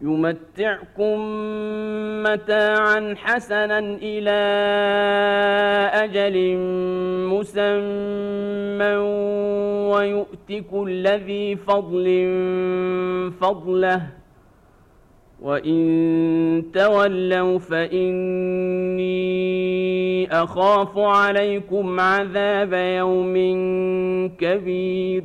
يمتعكم متاعا حسنا إلى أجل مسمى ويؤت كل ذي فضل فضله. وإن تولوا فإني أخاف عليكم عذاب يوم كبير.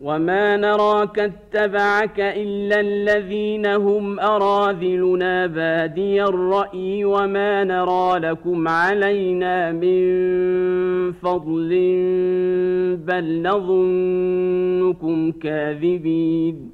وما نراك اتبعك إلا الذين هم أراذلنا بادي الرأي وما نرى لكم علينا من فضل بل نظنكم كاذبين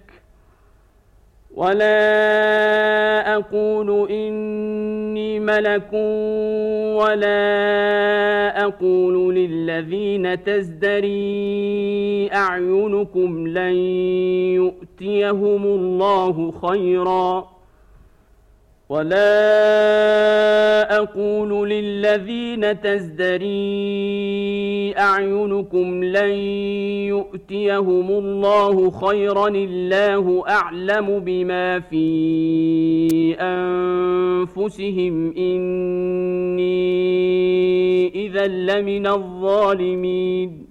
ولا أقول إني ملك ولا أقول للذين تزدري أعينكم لن يؤتيهم الله خيراً ولا أقول للذين تزدري أعينكم لن يؤتيهم الله خيرا الله أعلم بما في أنفسهم إني إذا لمن الظالمين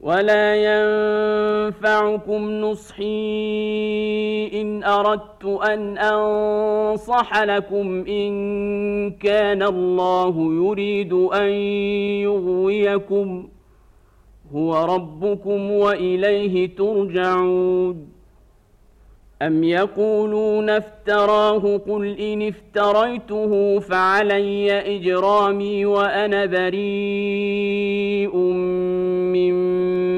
ولا ينفعكم نصحي إن أردت أن أنصح لكم إن كان الله يريد أن يغويكم هو ربكم وإليه ترجعون أم يقولون افتراه قل إن افتريته فعلي إجرامي وأنا بريء مما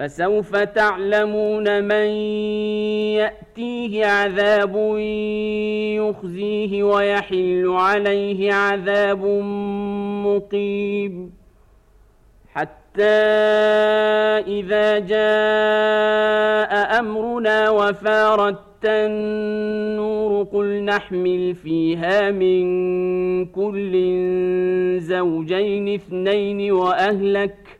فسوف تعلمون من يأتيه عذاب يخزيه ويحل عليه عذاب مقيم. حتى إذا جاء أمرنا وفارت النور قل نحمل فيها من كل زوجين اثنين وأهلك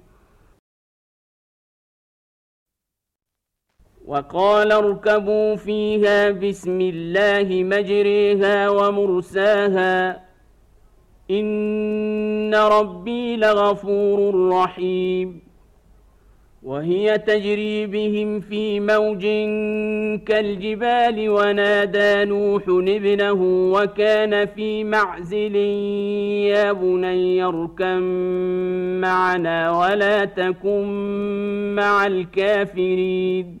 وقال اركبوا فيها بسم الله مجريها ومرساها إن ربي لغفور رحيم وهي تجري بهم في موج كالجبال ونادى نوح ابنه وكان في معزل يا بني اركم معنا ولا تكن مع الكافرين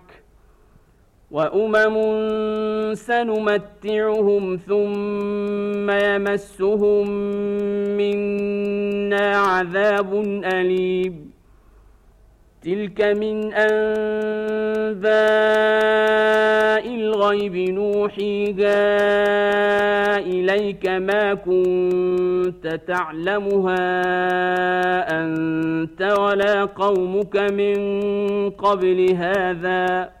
وامم سنمتعهم ثم يمسهم منا عذاب اليم تلك من انباء الغيب نوحيها اليك ما كنت تعلمها انت ولا قومك من قبل هذا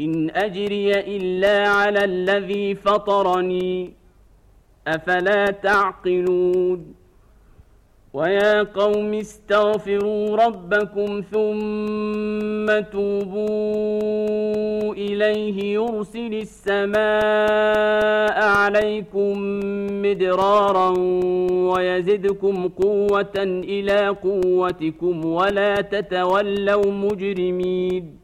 إن أجري إلا على الذي فطرني أفلا تعقلون؟ ويا قوم استغفروا ربكم ثم توبوا إليه يرسل السماء عليكم مدرارا ويزدكم قوة إلى قوتكم ولا تتولوا مجرمين.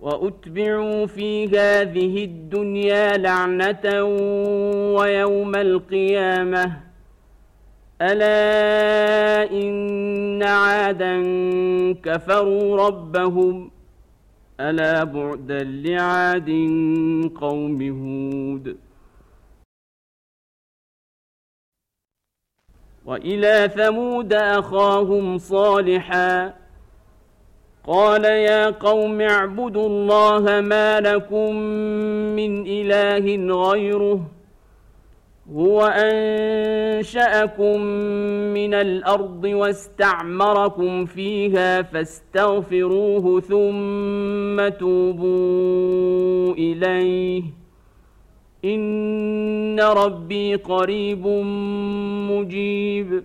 وأتبعوا في هذه الدنيا لعنة ويوم القيامة. ألا إن عادا كفروا ربهم. ألا بعدا لعاد قوم هود. وإلى ثمود أخاهم صالحا. قال يا قوم اعبدوا الله ما لكم من إله غيره هو أنشأكم من الأرض واستعمركم فيها فاستغفروه ثم توبوا إليه. إن ربي قريب مجيب.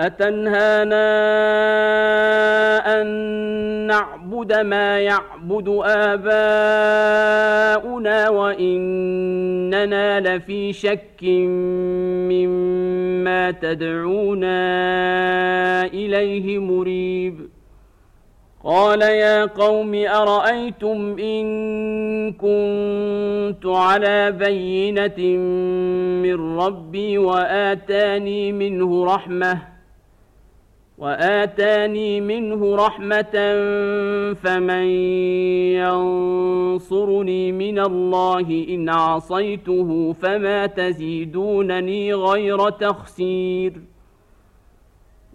أتنهانا أن نعبد ما يعبد آباؤنا وإننا لفي شك مما تدعونا إليه مريب. قال يا قوم أرأيتم إن كنت على بينة من ربي وآتاني منه رحمةً وآتاني منه رحمة فمن ينصرني من الله إن عصيته فما تزيدونني غير تخسير.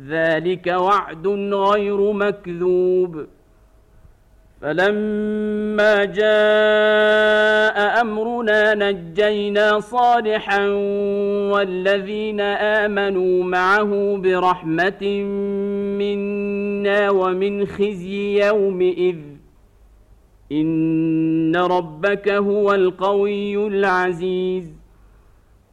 ذلك وعد غير مكذوب. فلما جاء أمرنا نجينا صالحا والذين آمنوا معه برحمة منا ومن خزي يومئذ. إن ربك هو القوي العزيز.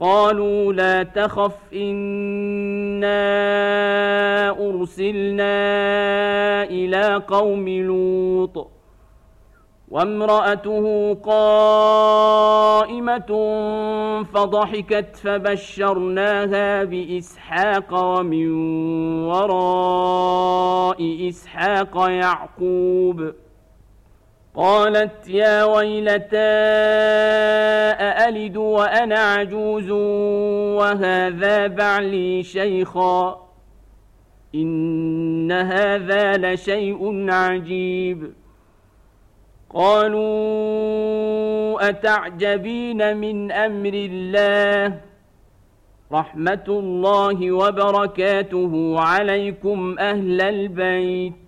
قالوا لا تخف إنا أرسلنا إلى قوم لوط. وامرأته قائمة فضحكت فبشرناها بإسحاق ومن وراء إسحاق يعقوب. قالت يا ويلتى أألد وأنا عجوز وهذا بعلي شيخا؟ إن هذا لشيء عجيب. قالوا أتعجبين من أمر الله؟ رحمة الله وبركاته عليكم أهل البيت.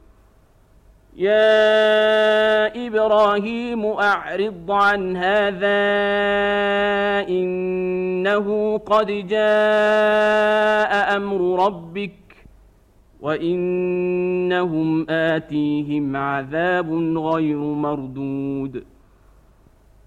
يا إبراهيم أعرض عن هذا إنه قد جاء أمر ربك وإنهم آتيهم عذاب غير مردود.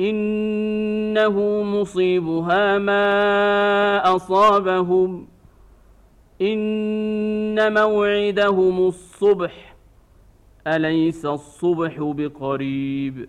إنه مصيبها ما أصابهم. إن موعدهم الصبح. أليس الصبح بقريب؟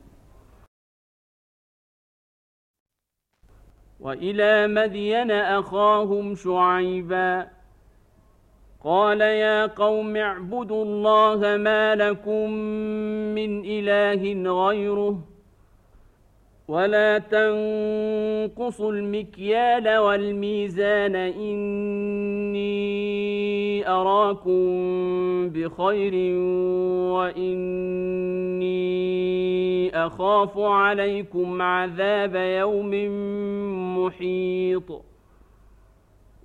وإلى مدين أخاهم شعيبا. قال يا قوم اعبدوا الله ما لكم من إله غيره. ولا تنقصوا المكيال والميزان إني أراكم بخير وإني أخاف عليكم عذاب يوم محيط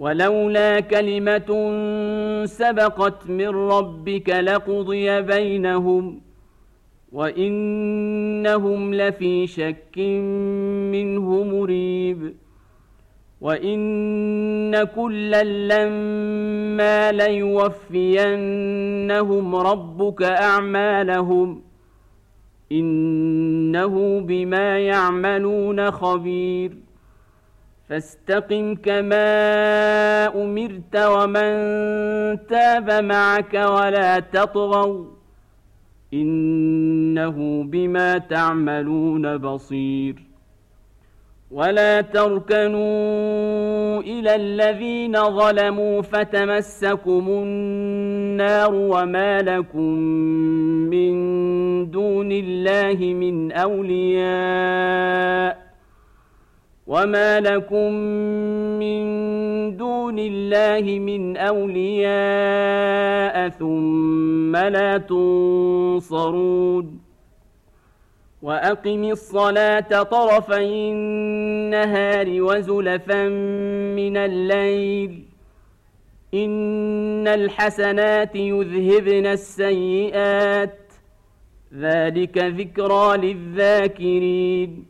ولولا كلمة سبقت من ربك لقضي بينهم وإنهم لفي شك منه مريب وإن كلا لما ليوفينهم ربك أعمالهم إنه بما يعملون خبير فاستقم كما أمرت ومن تاب معك ولا تطغوا إنه بما تعملون بصير. ولا تركنوا إلى الذين ظلموا فتمسكم النار وما لكم من دون الله من أولياء وما لكم من دون الله من اولياء ثم لا تنصرون واقم الصلاه طرفي النهار وزلفا من الليل ان الحسنات يذهبن السيئات ذلك ذكرى للذاكرين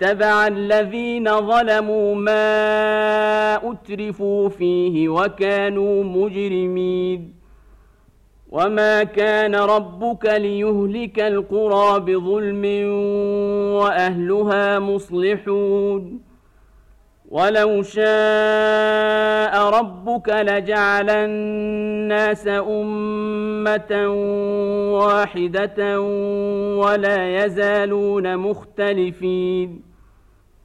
واتبع الذين ظلموا ما أترفوا فيه وكانوا مجرمين. وما كان ربك ليهلك القرى بظلم وأهلها مصلحون. ولو شاء ربك لجعل الناس أمة واحدة ولا يزالون مختلفين.